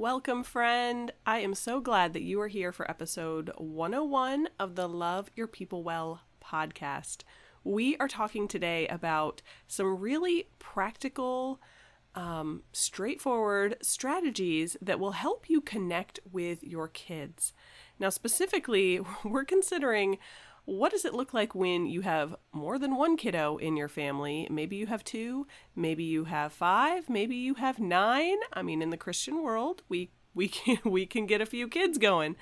Welcome, friend. I am so glad that you are here for episode 101 of the Love Your People Well podcast. We are talking today about some really practical, um, straightforward strategies that will help you connect with your kids. Now, specifically, we're considering what does it look like when you have more than one kiddo in your family? Maybe you have two, maybe you have five, maybe you have nine. I mean, in the Christian world, we we can we can get a few kids going.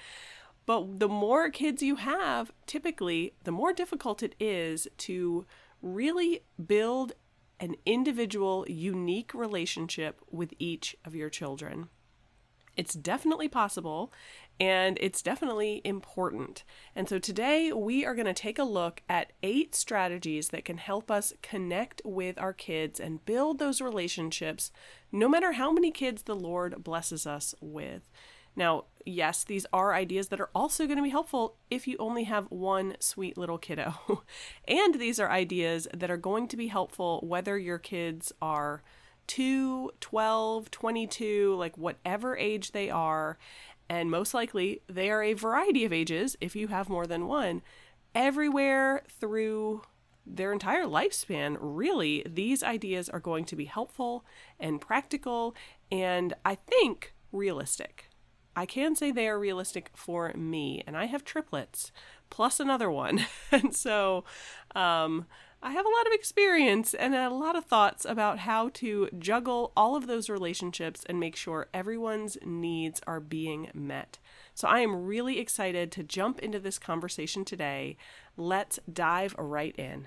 But the more kids you have, typically, the more difficult it is to really build an individual, unique relationship with each of your children. It's definitely possible and it's definitely important. And so today we are going to take a look at eight strategies that can help us connect with our kids and build those relationships, no matter how many kids the Lord blesses us with. Now, yes, these are ideas that are also going to be helpful if you only have one sweet little kiddo. and these are ideas that are going to be helpful whether your kids are 2, 12, 22, like whatever age they are. And most likely they are a variety of ages if you have more than one. Everywhere through their entire lifespan, really, these ideas are going to be helpful and practical and I think realistic. I can say they are realistic for me, and I have triplets plus another one. and so, um, I have a lot of experience and a lot of thoughts about how to juggle all of those relationships and make sure everyone's needs are being met. So I am really excited to jump into this conversation today. Let's dive right in.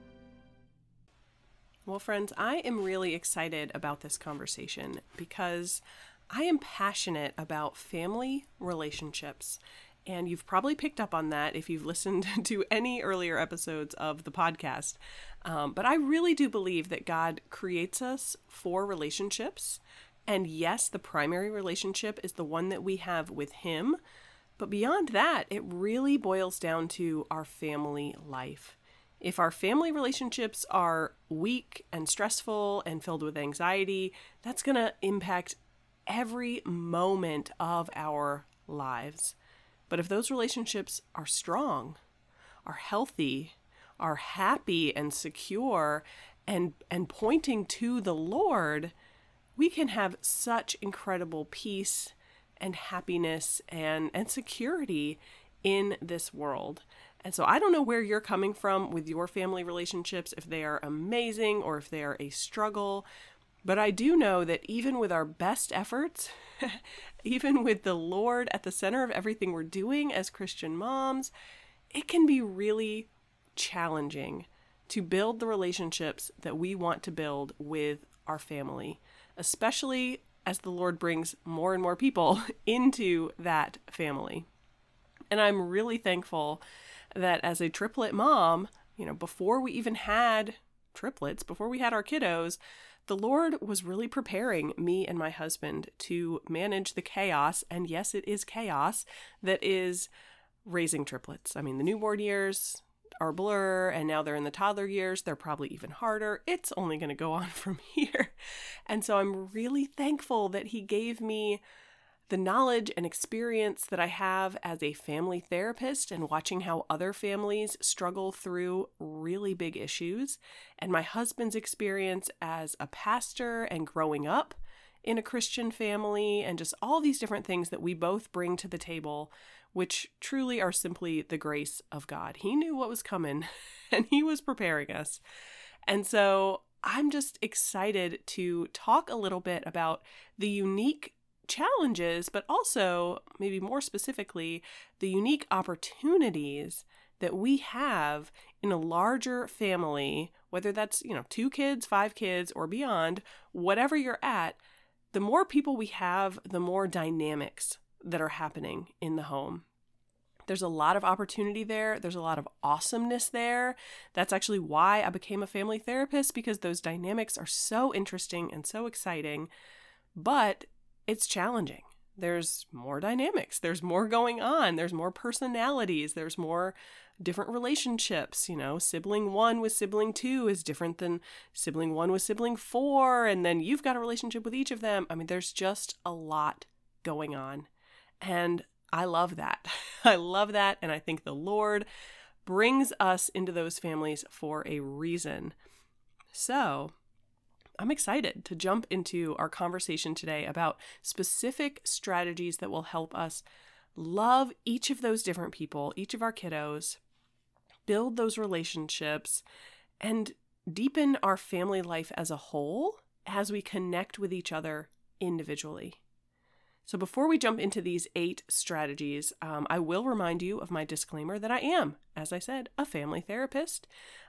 Well, friends, I am really excited about this conversation because I am passionate about family relationships. And you've probably picked up on that if you've listened to any earlier episodes of the podcast. Um, but I really do believe that God creates us for relationships. And yes, the primary relationship is the one that we have with Him. But beyond that, it really boils down to our family life. If our family relationships are weak and stressful and filled with anxiety, that's going to impact every moment of our lives. But if those relationships are strong, are healthy, are happy and secure and and pointing to the Lord, we can have such incredible peace and happiness and and security in this world. And so I don't know where you're coming from with your family relationships if they are amazing or if they are a struggle, but I do know that even with our best efforts, even with the Lord at the center of everything we're doing as Christian moms, it can be really challenging to build the relationships that we want to build with our family, especially as the Lord brings more and more people into that family. And I'm really thankful that as a triplet mom, you know, before we even had triplets, before we had our kiddos, the Lord was really preparing me and my husband to manage the chaos, and yes, it is chaos, that is raising triplets. I mean, the newborn years are blur, and now they're in the toddler years. They're probably even harder. It's only going to go on from here. And so I'm really thankful that He gave me the knowledge and experience that I have as a family therapist and watching how other families struggle through really big issues, and my husband's experience as a pastor and growing up in a Christian family, and just all these different things that we both bring to the table, which truly are simply the grace of God. He knew what was coming and He was preparing us. And so I'm just excited to talk a little bit about the unique challenges, but also, maybe more specifically, the unique opportunities that we have in a larger family, whether that's, you know, two kids, five kids, or beyond, whatever you're at, the more people we have, the more dynamics that are happening in the home. There's a lot of opportunity there. There's a lot of awesomeness there. That's actually why I became a family therapist because those dynamics are so interesting and so exciting, but it's challenging. There's more dynamics, there's more going on, there's more personalities, there's more different relationships. You know, sibling one with sibling two is different than sibling one with sibling four, and then you've got a relationship with each of them. I mean, there's just a lot going on. And I love that. I love that. And I think the Lord brings us into those families for a reason. So, I'm excited to jump into our conversation today about specific strategies that will help us love each of those different people, each of our kiddos, build those relationships, and deepen our family life as a whole as we connect with each other individually. So, before we jump into these eight strategies, um, I will remind you of my disclaimer that I am, as I said, a family therapist,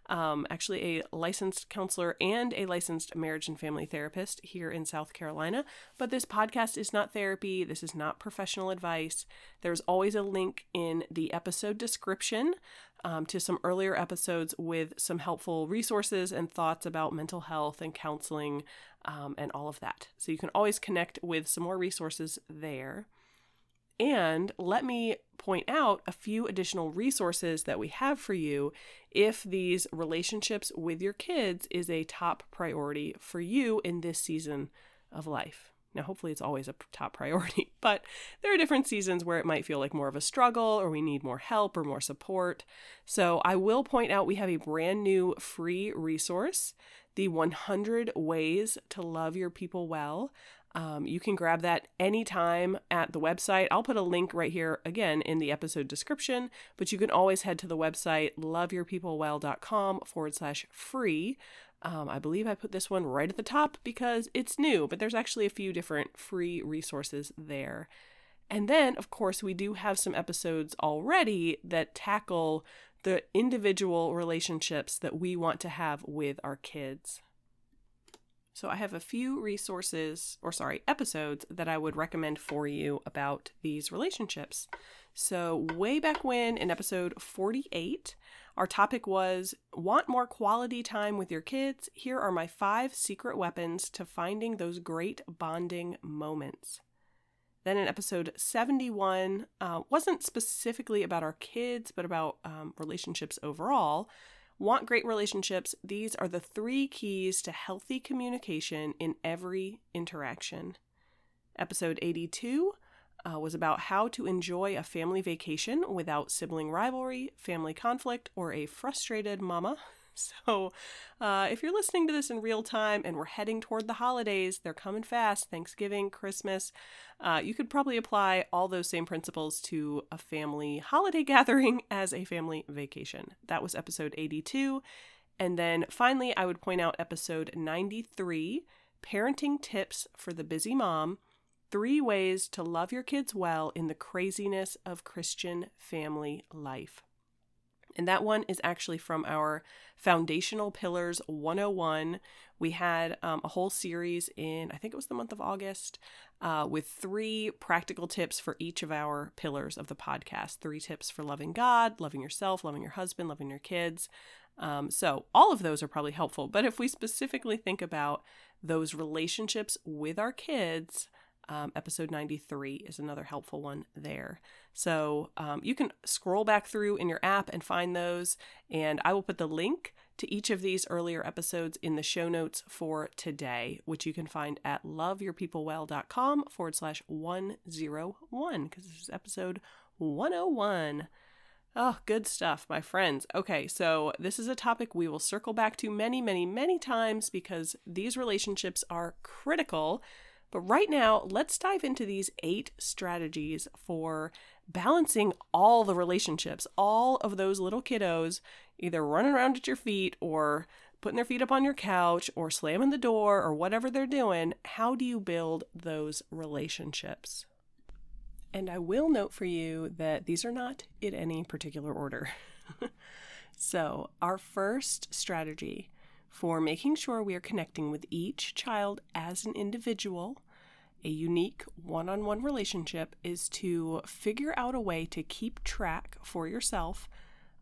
um, actually a licensed counselor and a licensed marriage and family therapist here in South Carolina. But this podcast is not therapy, this is not professional advice. There's always a link in the episode description um, to some earlier episodes with some helpful resources and thoughts about mental health and counseling um, and all of that. So you can always connect with some more resources there. And let me point out a few additional resources that we have for you if these relationships with your kids is a top priority for you in this season of life. Now, hopefully, it's always a top priority, but there are different seasons where it might feel like more of a struggle or we need more help or more support. So, I will point out we have a brand new free resource the 100 Ways to Love Your People Well. Um, you can grab that anytime at the website. I'll put a link right here again in the episode description, but you can always head to the website loveyourpeoplewell.com forward slash free. Um, I believe I put this one right at the top because it's new, but there's actually a few different free resources there. And then, of course, we do have some episodes already that tackle the individual relationships that we want to have with our kids. So, I have a few resources, or sorry, episodes that I would recommend for you about these relationships. So, way back when in episode 48, our topic was Want more quality time with your kids? Here are my five secret weapons to finding those great bonding moments. Then in episode 71, uh, wasn't specifically about our kids, but about um, relationships overall. Want great relationships? These are the three keys to healthy communication in every interaction. Episode 82 uh, was about how to enjoy a family vacation without sibling rivalry, family conflict, or a frustrated mama. So, uh, if you're listening to this in real time and we're heading toward the holidays, they're coming fast Thanksgiving, Christmas, uh, you could probably apply all those same principles to a family holiday gathering as a family vacation. That was episode 82. And then finally, I would point out episode 93 Parenting Tips for the Busy Mom Three Ways to Love Your Kids Well in the Craziness of Christian Family Life. And that one is actually from our Foundational Pillars 101. We had um, a whole series in, I think it was the month of August, uh, with three practical tips for each of our pillars of the podcast. Three tips for loving God, loving yourself, loving your husband, loving your kids. Um, so all of those are probably helpful. But if we specifically think about those relationships with our kids, um, episode 93 is another helpful one there. So um, you can scroll back through in your app and find those. And I will put the link to each of these earlier episodes in the show notes for today, which you can find at loveyourpeoplewell.com forward slash 101, because this is episode 101. Oh, good stuff, my friends. Okay, so this is a topic we will circle back to many, many, many times because these relationships are critical but right now, let's dive into these eight strategies for balancing all the relationships, all of those little kiddos either running around at your feet or putting their feet up on your couch or slamming the door or whatever they're doing. How do you build those relationships? And I will note for you that these are not in any particular order. so, our first strategy for making sure we are connecting with each child as an individual a unique one on one relationship is to figure out a way to keep track for yourself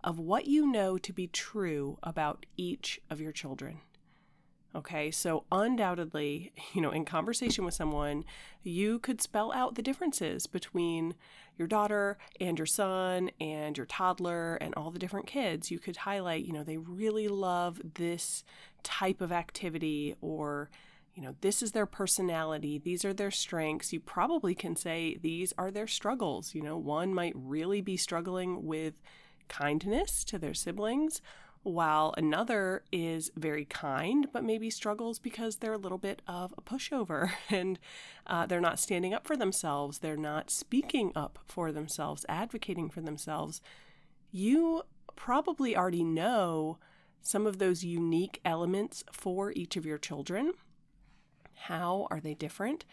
of what you know to be true about each of your children. Okay, so undoubtedly, you know, in conversation with someone, you could spell out the differences between your daughter and your son and your toddler and all the different kids. You could highlight, you know, they really love this type of activity or you know, this is their personality, these are their strengths. You probably can say these are their struggles. You know, one might really be struggling with kindness to their siblings, while another is very kind, but maybe struggles because they're a little bit of a pushover and uh, they're not standing up for themselves, they're not speaking up for themselves, advocating for themselves. You probably already know some of those unique elements for each of your children. How are they different?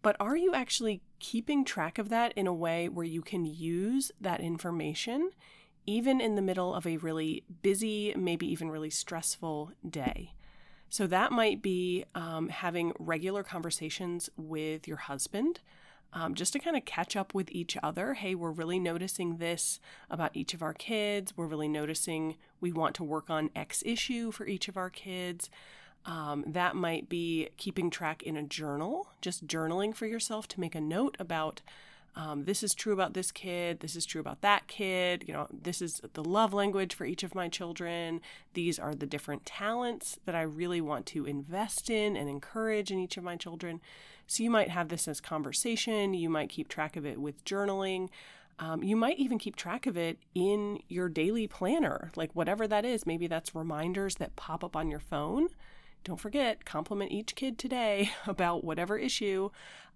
But are you actually keeping track of that in a way where you can use that information even in the middle of a really busy, maybe even really stressful day? So that might be um, having regular conversations with your husband. Um, just to kind of catch up with each other. Hey, we're really noticing this about each of our kids. We're really noticing we want to work on X issue for each of our kids. Um, that might be keeping track in a journal, just journaling for yourself to make a note about um, this is true about this kid, this is true about that kid, you know, this is the love language for each of my children. These are the different talents that I really want to invest in and encourage in each of my children. So you might have this as conversation, you might keep track of it with journaling. Um, you might even keep track of it in your daily planner, like whatever that is. Maybe that's reminders that pop up on your phone don't forget, compliment each kid today about whatever issue.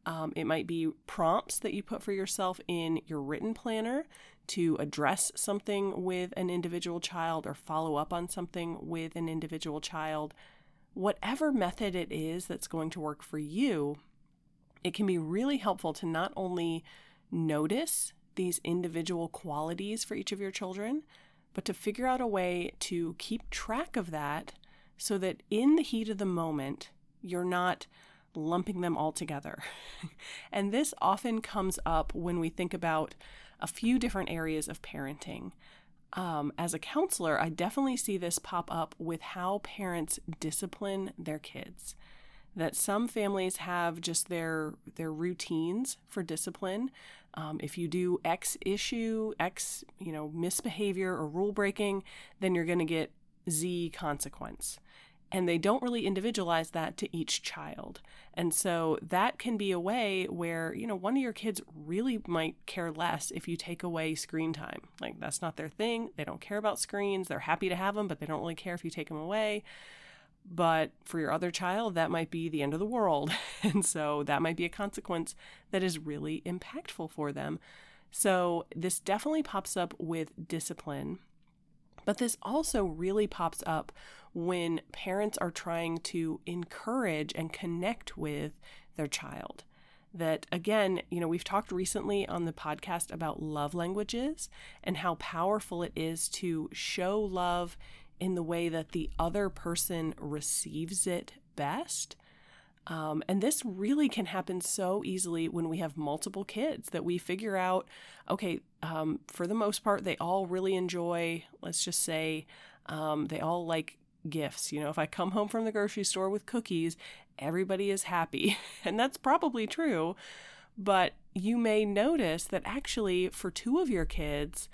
Um, it might be prompts that you put for yourself in your written planner to address something with an individual child or follow up on something with an individual child. Whatever method it is that's going to work for you, it can be really helpful to not only notice these individual qualities for each of your children, but to figure out a way to keep track of that so that in the heat of the moment, you're not lumping them all together. and this often comes up when we think about a few different areas of parenting. Um, as a counselor, I definitely see this pop up with how parents discipline their kids. That some families have just their their routines for discipline. Um, if you do X issue, X you know misbehavior or rule breaking, then you're going to get Z consequence and they don't really individualize that to each child. And so that can be a way where, you know, one of your kids really might care less if you take away screen time. Like that's not their thing. They don't care about screens. They're happy to have them, but they don't really care if you take them away. But for your other child, that might be the end of the world. and so that might be a consequence that is really impactful for them. So this definitely pops up with discipline. But this also really pops up when parents are trying to encourage and connect with their child. That again, you know, we've talked recently on the podcast about love languages and how powerful it is to show love in the way that the other person receives it best. Um, and this really can happen so easily when we have multiple kids that we figure out okay, um, for the most part, they all really enjoy, let's just say, um, they all like gifts. You know, if I come home from the grocery store with cookies, everybody is happy. And that's probably true. But you may notice that actually, for two of your kids,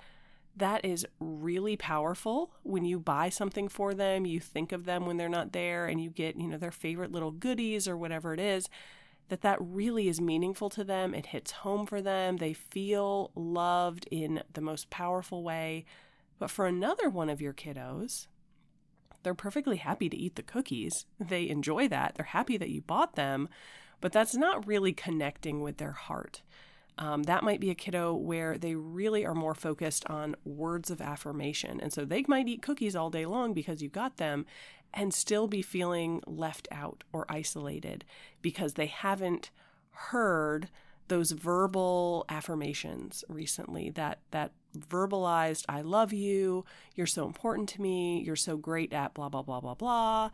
that is really powerful when you buy something for them you think of them when they're not there and you get you know their favorite little goodies or whatever it is that that really is meaningful to them it hits home for them they feel loved in the most powerful way but for another one of your kiddos they're perfectly happy to eat the cookies. They enjoy that. They're happy that you bought them, but that's not really connecting with their heart. Um, that might be a kiddo where they really are more focused on words of affirmation. And so they might eat cookies all day long because you got them and still be feeling left out or isolated because they haven't heard those verbal affirmations recently that that verbalized I love you, you're so important to me, you're so great at blah blah blah blah blah.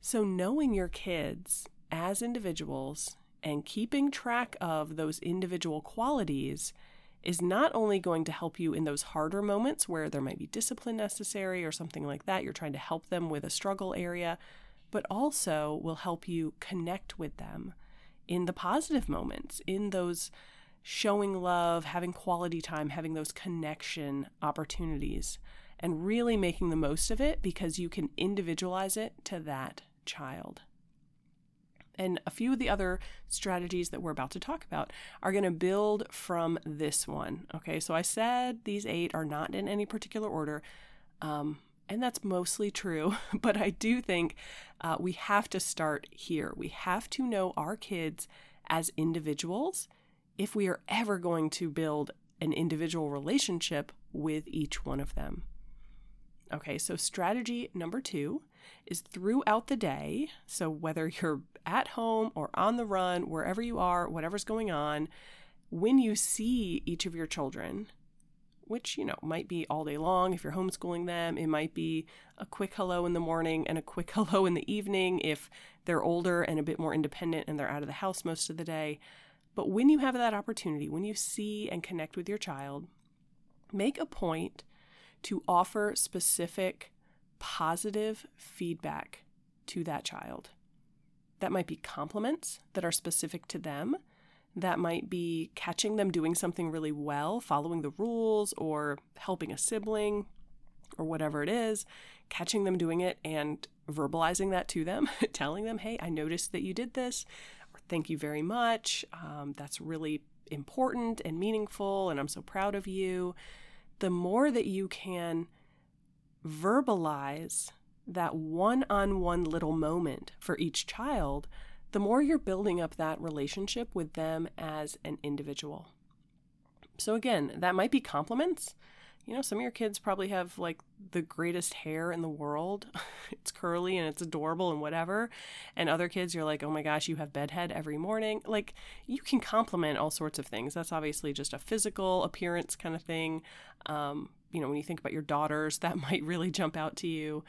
So knowing your kids as individuals And keeping track of those individual qualities is not only going to help you in those harder moments where there might be discipline necessary or something like that, you're trying to help them with a struggle area, but also will help you connect with them in the positive moments, in those showing love, having quality time, having those connection opportunities, and really making the most of it because you can individualize it to that child. And a few of the other strategies that we're about to talk about are going to build from this one. Okay, so I said these eight are not in any particular order. Um, and that's mostly true, but I do think uh, we have to start here. We have to know our kids as individuals if we are ever going to build an individual relationship with each one of them. Okay, so strategy number two is throughout the day. So, whether you're at home or on the run, wherever you are, whatever's going on, when you see each of your children, which, you know, might be all day long if you're homeschooling them, it might be a quick hello in the morning and a quick hello in the evening if they're older and a bit more independent and they're out of the house most of the day. But when you have that opportunity, when you see and connect with your child, make a point to offer specific positive feedback to that child. That might be compliments that are specific to them. That might be catching them doing something really well, following the rules, or helping a sibling, or whatever it is, catching them doing it and verbalizing that to them, telling them, hey, I noticed that you did this, or thank you very much. Um, that's really important and meaningful, and I'm so proud of you. The more that you can verbalize that one on one little moment for each child, the more you're building up that relationship with them as an individual. So, again, that might be compliments. You know, some of your kids probably have like the greatest hair in the world. it's curly and it's adorable and whatever. And other kids, you're like, oh my gosh, you have bedhead every morning. Like, you can compliment all sorts of things. That's obviously just a physical appearance kind of thing. Um, you know, when you think about your daughters, that might really jump out to you.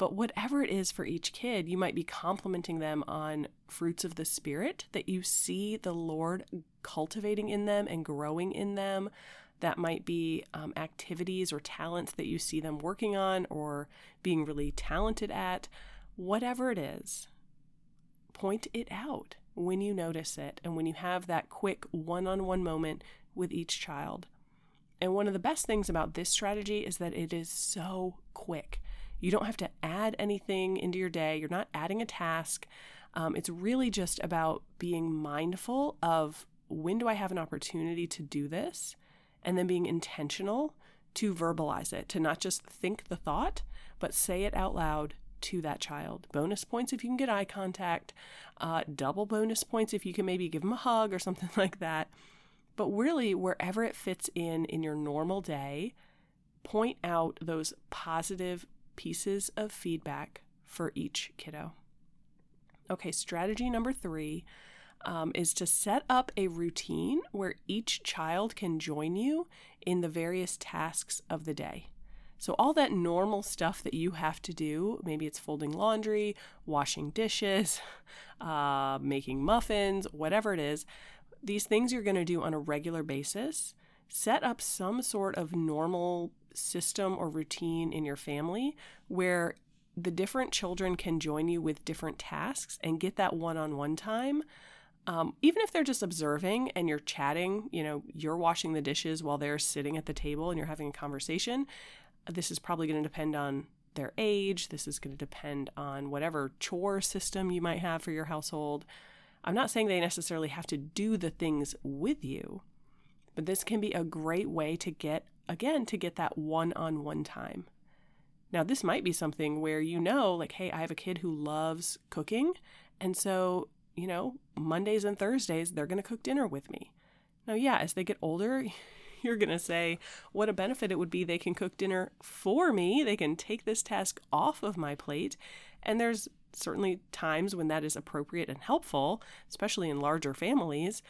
But whatever it is for each kid, you might be complimenting them on fruits of the Spirit that you see the Lord cultivating in them and growing in them. That might be um, activities or talents that you see them working on or being really talented at. Whatever it is, point it out when you notice it and when you have that quick one on one moment with each child. And one of the best things about this strategy is that it is so quick. You don't have to add anything into your day, you're not adding a task. Um, it's really just about being mindful of when do I have an opportunity to do this, and then being intentional to verbalize it, to not just think the thought, but say it out loud to that child. Bonus points if you can get eye contact, uh, double bonus points if you can maybe give them a hug or something like that. But really, wherever it fits in in your normal day, point out those positive pieces of feedback for each kiddo. Okay, strategy number three um, is to set up a routine where each child can join you in the various tasks of the day. So, all that normal stuff that you have to do maybe it's folding laundry, washing dishes, uh, making muffins, whatever it is these things you're going to do on a regular basis. Set up some sort of normal system or routine in your family where the different children can join you with different tasks and get that one on one time. Um, even if they're just observing and you're chatting, you know, you're washing the dishes while they're sitting at the table and you're having a conversation, this is probably going to depend on their age. This is going to depend on whatever chore system you might have for your household. I'm not saying they necessarily have to do the things with you, but this can be a great way to get again, to get that one on one time. Now, this might be something where you know, like, hey, I have a kid who loves cooking. And so, you know, Mondays and Thursdays, they're going to cook dinner with me. Now, yeah, as they get older, you're going to say what a benefit it would be they can cook dinner for me. They can take this task off of my plate. And there's certainly times when that is appropriate and helpful, especially in larger families.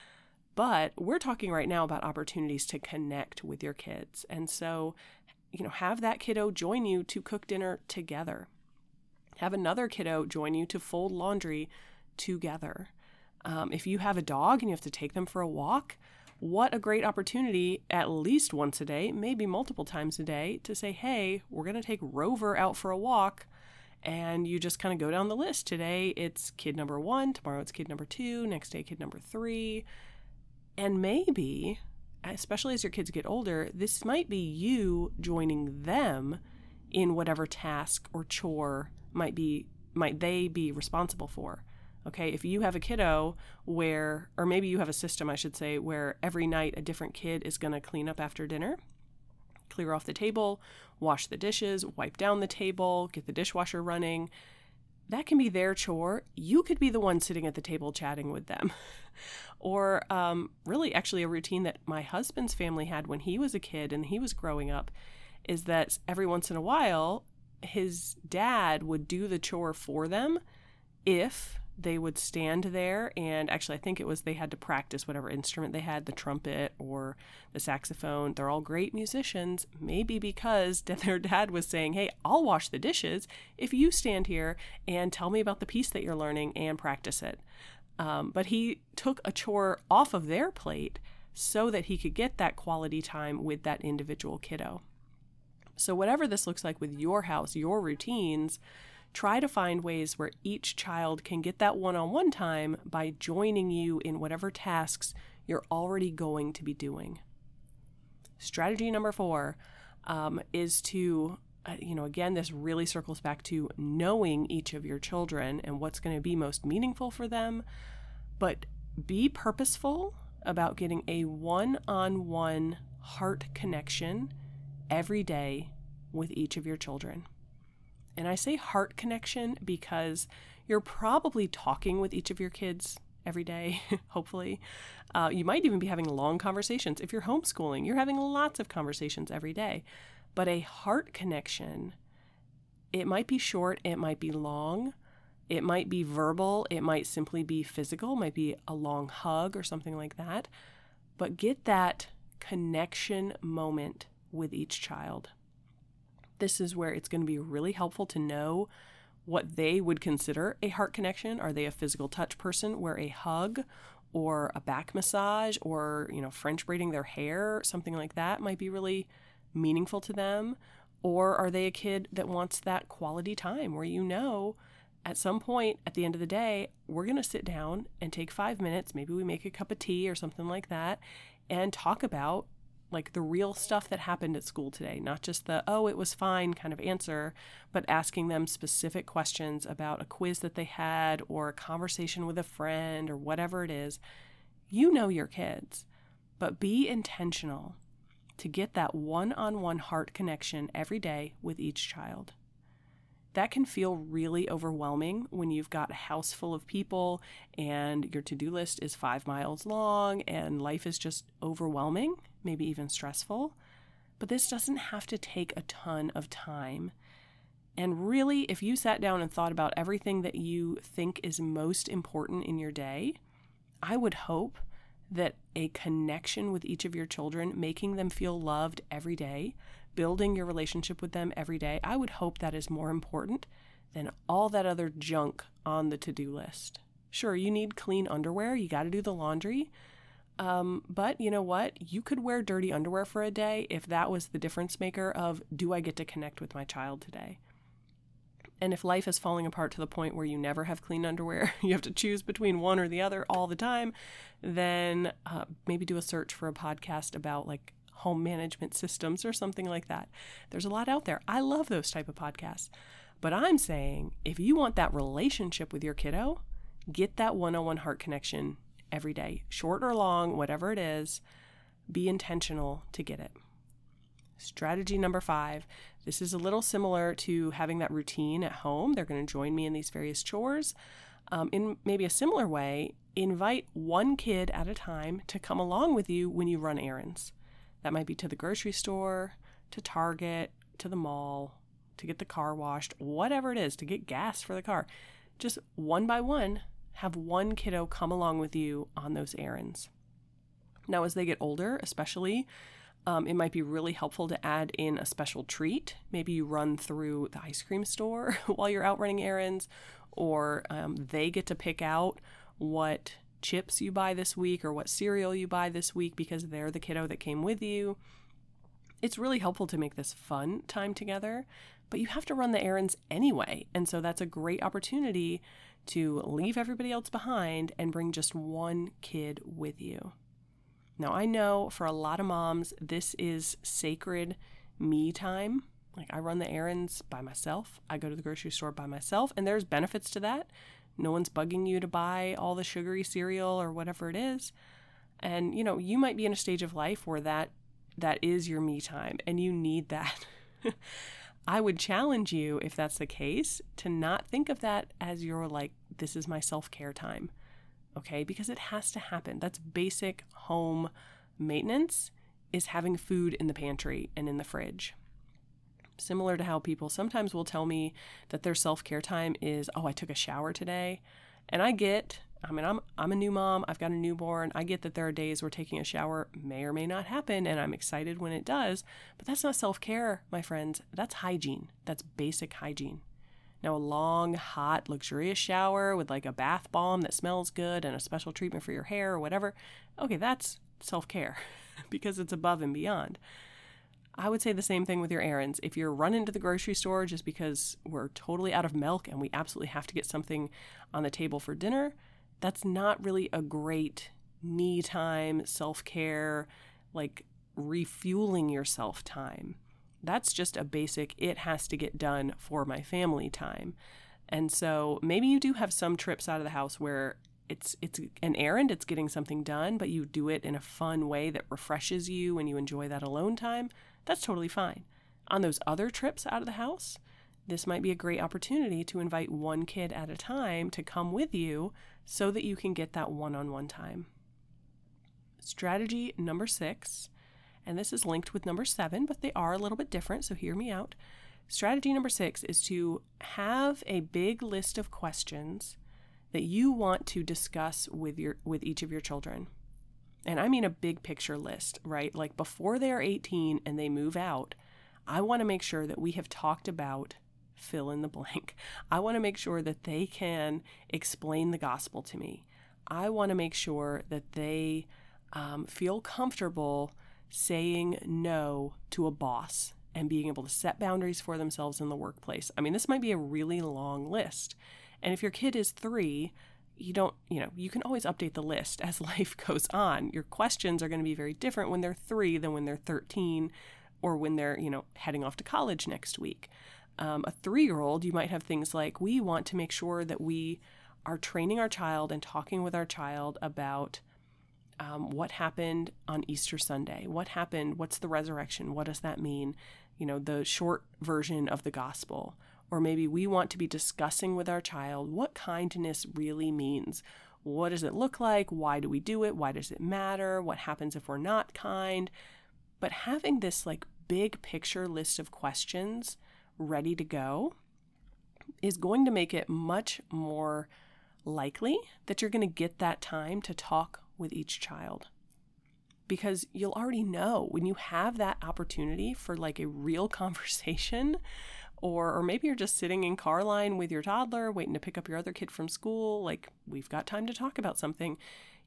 But we're talking right now about opportunities to connect with your kids. And so, you know, have that kiddo join you to cook dinner together. Have another kiddo join you to fold laundry together. Um, if you have a dog and you have to take them for a walk, what a great opportunity at least once a day, maybe multiple times a day, to say, hey, we're going to take Rover out for a walk. And you just kind of go down the list. Today it's kid number one, tomorrow it's kid number two, next day kid number three. And maybe, especially as your kids get older, this might be you joining them in whatever task or chore might be might they be responsible for. Okay, if you have a kiddo where, or maybe you have a system, I should say, where every night a different kid is going to clean up after dinner, clear off the table, wash the dishes, wipe down the table, get the dishwasher running. That can be their chore. You could be the one sitting at the table chatting with them. or, um, really, actually, a routine that my husband's family had when he was a kid and he was growing up is that every once in a while, his dad would do the chore for them if they would stand there and actually i think it was they had to practice whatever instrument they had the trumpet or the saxophone. They're all great musicians maybe because their dad was saying hey i'll wash the dishes if you stand here and tell me about the piece that you're learning and practice it. Um, but he took a chore off of their plate so that he could get that quality time with that individual kiddo. So whatever this looks like with your house your routines try to find ways where each child can get that one on one time by joining you in whatever tasks you're already going to be doing. Strategy number four um, is to, uh, you know, again, this really circles back to knowing each of your children and what's going to be most meaningful for them, but be purposeful about getting a one on one heart connection every day with each of your children. And I say heart connection because you're probably talking with each of your kids every day, hopefully. Uh, you might even be having long conversations. If you're homeschooling, you're having lots of conversations every day. But a heart connection, it might be short, it might be long, it might be verbal, it might simply be physical, might be a long hug or something like that. But get that connection moment with each child this is where it's going to be really helpful to know what they would consider a heart connection. Are they a physical touch person where a hug or a back massage or, you know, French braiding their hair, something like that might be really meaningful to them? Or are they a kid that wants that quality time where you know at some point at the end of the day, we're going to sit down and take five minutes, maybe we make a cup of tea or something like that, and talk about like the real stuff that happened at school today, not just the, oh, it was fine kind of answer, but asking them specific questions about a quiz that they had or a conversation with a friend or whatever it is. You know your kids, but be intentional to get that one on one heart connection every day with each child. That can feel really overwhelming when you've got a house full of people and your to do list is five miles long and life is just overwhelming maybe even stressful. But this doesn't have to take a ton of time. And really, if you sat down and thought about everything that you think is most important in your day, I would hope that a connection with each of your children, making them feel loved every day, building your relationship with them every day, I would hope that is more important than all that other junk on the to do list. Sure, you need clean underwear, you got to do the laundry, um, but you know what? You could wear dirty underwear for a day if that was the difference maker of do I get to connect with my child today? And if life is falling apart to the point where you never have clean underwear, you have to choose between one or the other all the time, then uh, maybe do a search for a podcast about like home management systems or something like that. There's a lot out there. I love those type of podcasts. But I'm saying if you want that relationship with your kiddo, get that one on one heart connection every day, short or long, whatever it is, be intentional to get it. Strategy number five this is a little similar to having that routine at home. They're going to join me in these various chores. Um, in maybe a similar way, invite one kid at a time to come along with you when you run errands. That might be to the grocery store, to Target, to the mall, to get the car washed, whatever it is, to get gas for the car. Just one by one, have one kiddo come along with you on those errands. Now, as they get older, especially, um, it might be really helpful to add in a special treat. Maybe you run through the ice cream store while you're out running errands, or um, they get to pick out what chips you buy this week or what cereal you buy this week because they're the kiddo that came with you. It's really helpful to make this fun time together, but you have to run the errands anyway. And so that's a great opportunity to leave everybody else behind and bring just one kid with you. Now, I know for a lot of moms, this is sacred me time. Like, I run the errands by myself, I go to the grocery store by myself, and there's benefits to that. No one's bugging you to buy all the sugary cereal or whatever it is. And, you know, you might be in a stage of life where that that is your me time and you need that. I would challenge you, if that's the case, to not think of that as your like, this is my self care time. Okay? Because it has to happen. That's basic home maintenance, is having food in the pantry and in the fridge. Similar to how people sometimes will tell me that their self care time is, oh, I took a shower today. And I get I mean, I'm I'm a new mom. I've got a newborn. I get that there are days where taking a shower may or may not happen, and I'm excited when it does. But that's not self care, my friends. That's hygiene. That's basic hygiene. Now, a long, hot, luxurious shower with like a bath bomb that smells good and a special treatment for your hair or whatever. Okay, that's self care because it's above and beyond. I would say the same thing with your errands. If you're running to the grocery store just because we're totally out of milk and we absolutely have to get something on the table for dinner, that's not really a great me time, self care, like refueling yourself time. That's just a basic, it has to get done for my family time. And so maybe you do have some trips out of the house where it's it's an errand, it's getting something done, but you do it in a fun way that refreshes you and you enjoy that alone time. That's totally fine. On those other trips out of the house, this might be a great opportunity to invite one kid at a time to come with you so that you can get that one on one time. Strategy number six, and this is linked with number seven, but they are a little bit different, so hear me out. Strategy number six is to have a big list of questions that you want to discuss with your with each of your children. And I mean a big picture list, right? Like before they are 18 and they move out, I want to make sure that we have talked about fill in the blank. I want to make sure that they can explain the gospel to me. I want to make sure that they um, feel comfortable saying no to a boss and being able to set boundaries for themselves in the workplace. I mean, this might be a really long list. And if your kid is three, you don't, you know, you can always update the list as life goes on. Your questions are going to be very different when they're three than when they're 13 or when they're, you know, heading off to college next week um, a three year old, you might have things like we want to make sure that we are training our child and talking with our child about um, what happened on Easter Sunday. What happened? What's the resurrection? What does that mean? You know, the short version of the gospel. Or maybe we want to be discussing with our child what kindness really means. What does it look like? Why do we do it? Why does it matter? What happens if we're not kind? But having this like big picture list of questions ready to go is going to make it much more likely that you're going to get that time to talk with each child. Because you'll already know when you have that opportunity for like a real conversation, or, or maybe you're just sitting in car line with your toddler waiting to pick up your other kid from school, like we've got time to talk about something.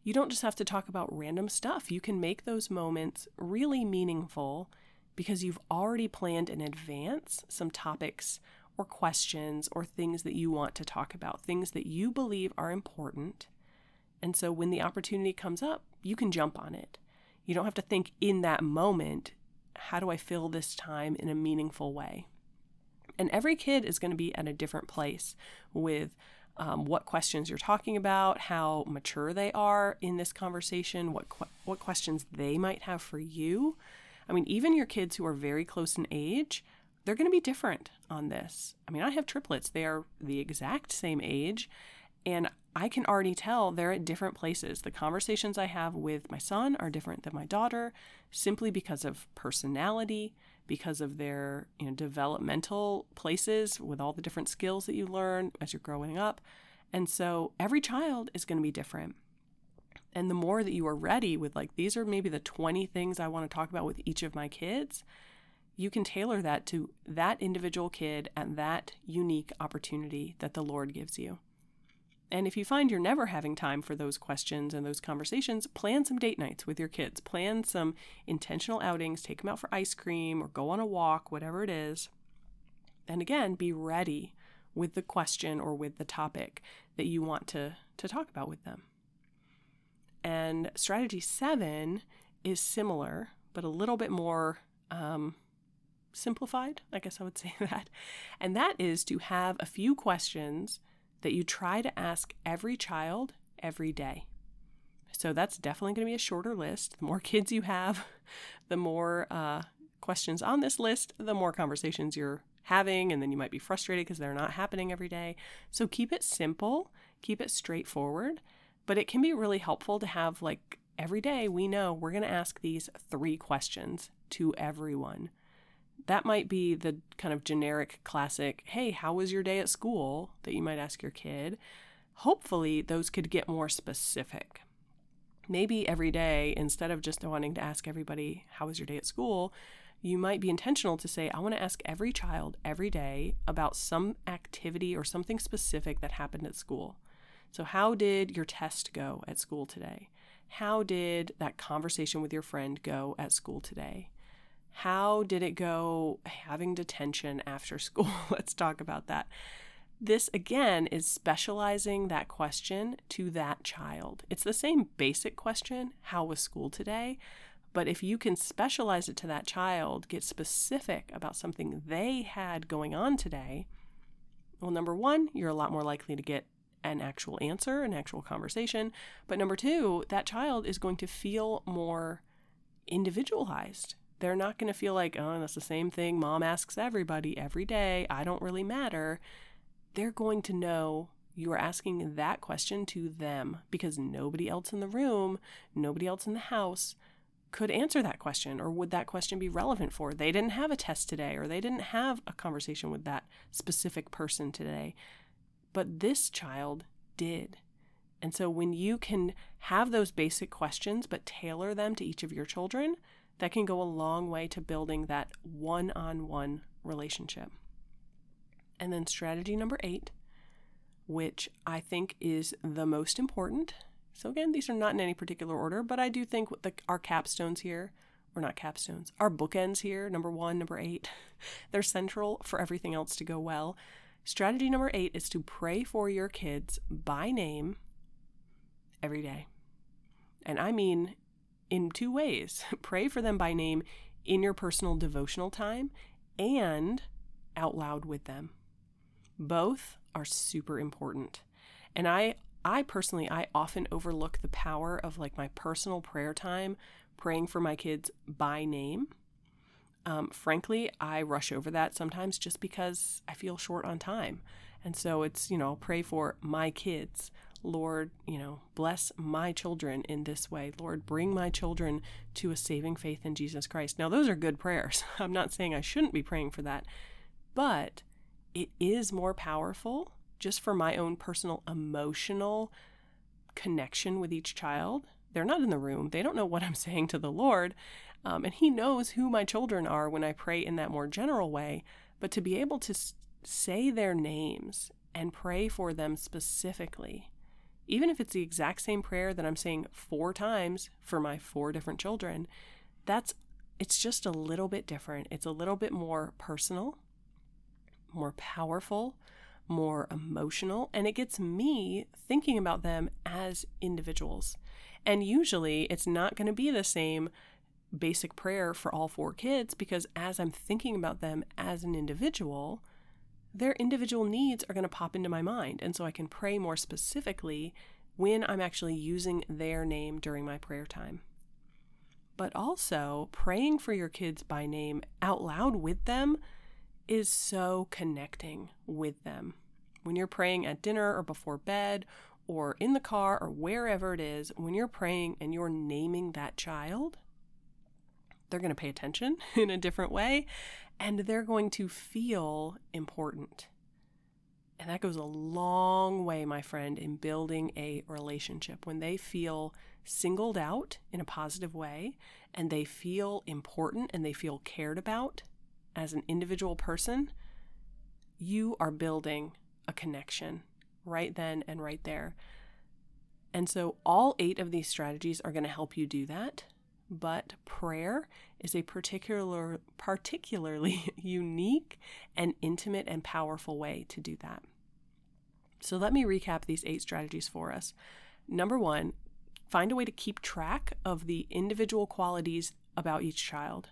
You don't just have to talk about random stuff. You can make those moments really meaningful because you've already planned in advance some topics or questions or things that you want to talk about, things that you believe are important. And so when the opportunity comes up, you can jump on it. You don't have to think in that moment, how do I fill this time in a meaningful way? And every kid is going to be at a different place with um, what questions you're talking about, how mature they are in this conversation, what what questions they might have for you. I mean, even your kids who are very close in age, they're going to be different on this. I mean, I have triplets, they are the exact same age, and I can already tell they're at different places. The conversations I have with my son are different than my daughter simply because of personality, because of their, you know, developmental places with all the different skills that you learn as you're growing up. And so every child is going to be different. And the more that you are ready with, like, these are maybe the 20 things I want to talk about with each of my kids, you can tailor that to that individual kid and that unique opportunity that the Lord gives you. And if you find you're never having time for those questions and those conversations, plan some date nights with your kids. Plan some intentional outings, take them out for ice cream or go on a walk, whatever it is. And again, be ready with the question or with the topic that you want to, to talk about with them. And strategy seven is similar, but a little bit more um, simplified. I guess I would say that. And that is to have a few questions that you try to ask every child every day. So that's definitely going to be a shorter list. The more kids you have, the more uh, questions on this list, the more conversations you're having, and then you might be frustrated because they're not happening every day. So keep it simple, keep it straightforward, but it can be really helpful to have like every day we know we're going to ask these three questions to everyone. That might be the kind of generic classic, hey, how was your day at school that you might ask your kid. Hopefully, those could get more specific. Maybe every day, instead of just wanting to ask everybody, how was your day at school, you might be intentional to say, I want to ask every child every day about some activity or something specific that happened at school. So, how did your test go at school today? How did that conversation with your friend go at school today? How did it go having detention after school? Let's talk about that. This again is specializing that question to that child. It's the same basic question How was school today? But if you can specialize it to that child, get specific about something they had going on today, well, number one, you're a lot more likely to get an actual answer, an actual conversation. But number two, that child is going to feel more individualized. They're not going to feel like, oh, that's the same thing mom asks everybody every day. I don't really matter. They're going to know you are asking that question to them because nobody else in the room, nobody else in the house could answer that question or would that question be relevant for? They didn't have a test today or they didn't have a conversation with that specific person today. But this child did. And so when you can have those basic questions but tailor them to each of your children, that can go a long way to building that one on one relationship. And then strategy number eight, which I think is the most important, so again, these are not in any particular order, but I do think the, our capstones here, or not capstones, our bookends here, number one, number eight, they're central for everything else to go well. Strategy number eight is to pray for your kids by name every day. And I mean in two ways pray for them by name in your personal devotional time and out loud with them. Both are super important. And I I personally, I often overlook the power of like my personal prayer time, praying for my kids by name. Um, frankly, I rush over that sometimes just because I feel short on time. And so it's, you know, pray for my kids. Lord, you know, bless my children in this way. Lord, bring my children to a saving faith in Jesus Christ. Now, those are good prayers. I'm not saying I shouldn't be praying for that, but it is more powerful just for my own personal emotional connection with each child. They're not in the room, they don't know what I'm saying to the Lord. Um, and He knows who my children are when I pray in that more general way. But to be able to say their names and pray for them specifically, even if it's the exact same prayer that I'm saying four times for my four different children, that's it's just a little bit different. It's a little bit more personal, more powerful, more emotional, and it gets me thinking about them as individuals. And usually it's not going to be the same basic prayer for all four kids because as I'm thinking about them as an individual, their individual needs are going to pop into my mind. And so I can pray more specifically when I'm actually using their name during my prayer time. But also, praying for your kids by name out loud with them is so connecting with them. When you're praying at dinner or before bed or in the car or wherever it is, when you're praying and you're naming that child, they're going to pay attention in a different way and they're going to feel important. And that goes a long way, my friend, in building a relationship. When they feel singled out in a positive way and they feel important and they feel cared about, as an individual person, you are building a connection right then and right there. And so, all eight of these strategies are going to help you do that. But prayer is a particular, particularly unique and intimate and powerful way to do that. So, let me recap these eight strategies for us. Number one, find a way to keep track of the individual qualities about each child.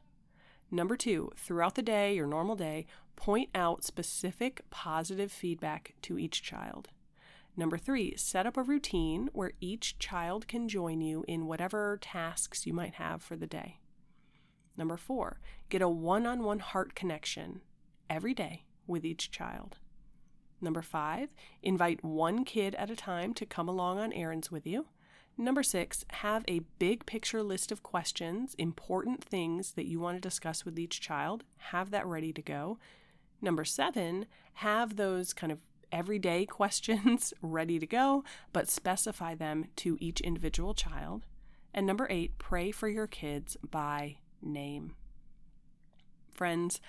Number two, throughout the day, your normal day, point out specific positive feedback to each child. Number three, set up a routine where each child can join you in whatever tasks you might have for the day. Number four, get a one on one heart connection every day with each child. Number five, invite one kid at a time to come along on errands with you. Number six, have a big picture list of questions, important things that you want to discuss with each child. Have that ready to go. Number seven, have those kind of everyday questions ready to go, but specify them to each individual child. And number eight, pray for your kids by name. Friends,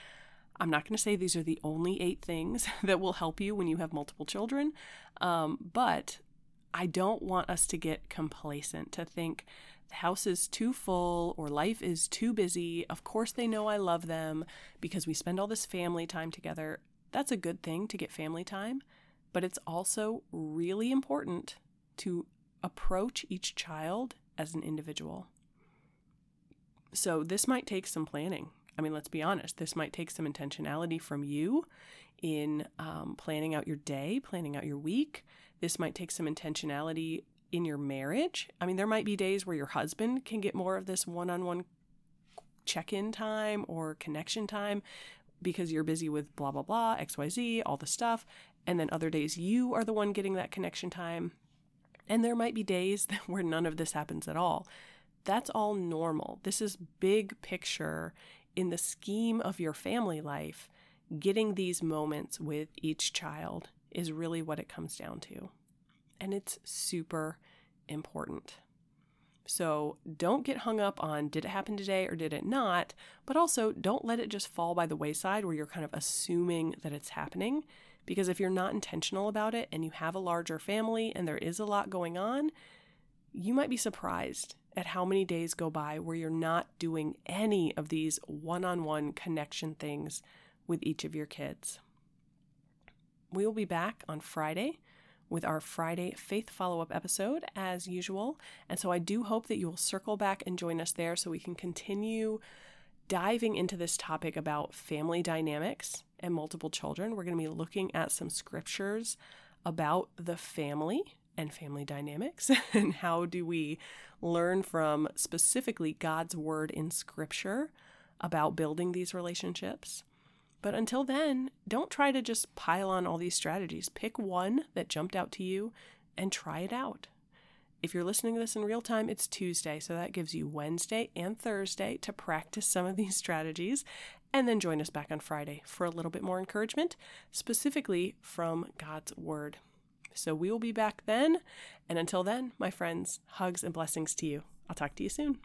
I'm not going to say these are the only eight things that will help you when you have multiple children, um, but I don't want us to get complacent to think the house is too full or life is too busy. Of course, they know I love them because we spend all this family time together. That's a good thing to get family time, but it's also really important to approach each child as an individual. So, this might take some planning. I mean, let's be honest, this might take some intentionality from you in um, planning out your day, planning out your week. This might take some intentionality in your marriage. I mean, there might be days where your husband can get more of this one on one check in time or connection time because you're busy with blah, blah, blah, XYZ, all the stuff. And then other days you are the one getting that connection time. And there might be days where none of this happens at all. That's all normal. This is big picture in the scheme of your family life. Getting these moments with each child is really what it comes down to. And it's super important. So don't get hung up on did it happen today or did it not, but also don't let it just fall by the wayside where you're kind of assuming that it's happening. Because if you're not intentional about it and you have a larger family and there is a lot going on, you might be surprised at how many days go by where you're not doing any of these one on one connection things with each of your kids. We will be back on Friday with our Friday faith follow up episode as usual. And so I do hope that you will circle back and join us there so we can continue diving into this topic about family dynamics and multiple children. We're going to be looking at some scriptures about the family and family dynamics and how do we learn from specifically God's word in scripture about building these relationships. But until then, don't try to just pile on all these strategies. Pick one that jumped out to you and try it out. If you're listening to this in real time, it's Tuesday, so that gives you Wednesday and Thursday to practice some of these strategies, and then join us back on Friday for a little bit more encouragement, specifically from God's Word. So we will be back then, and until then, my friends, hugs and blessings to you. I'll talk to you soon.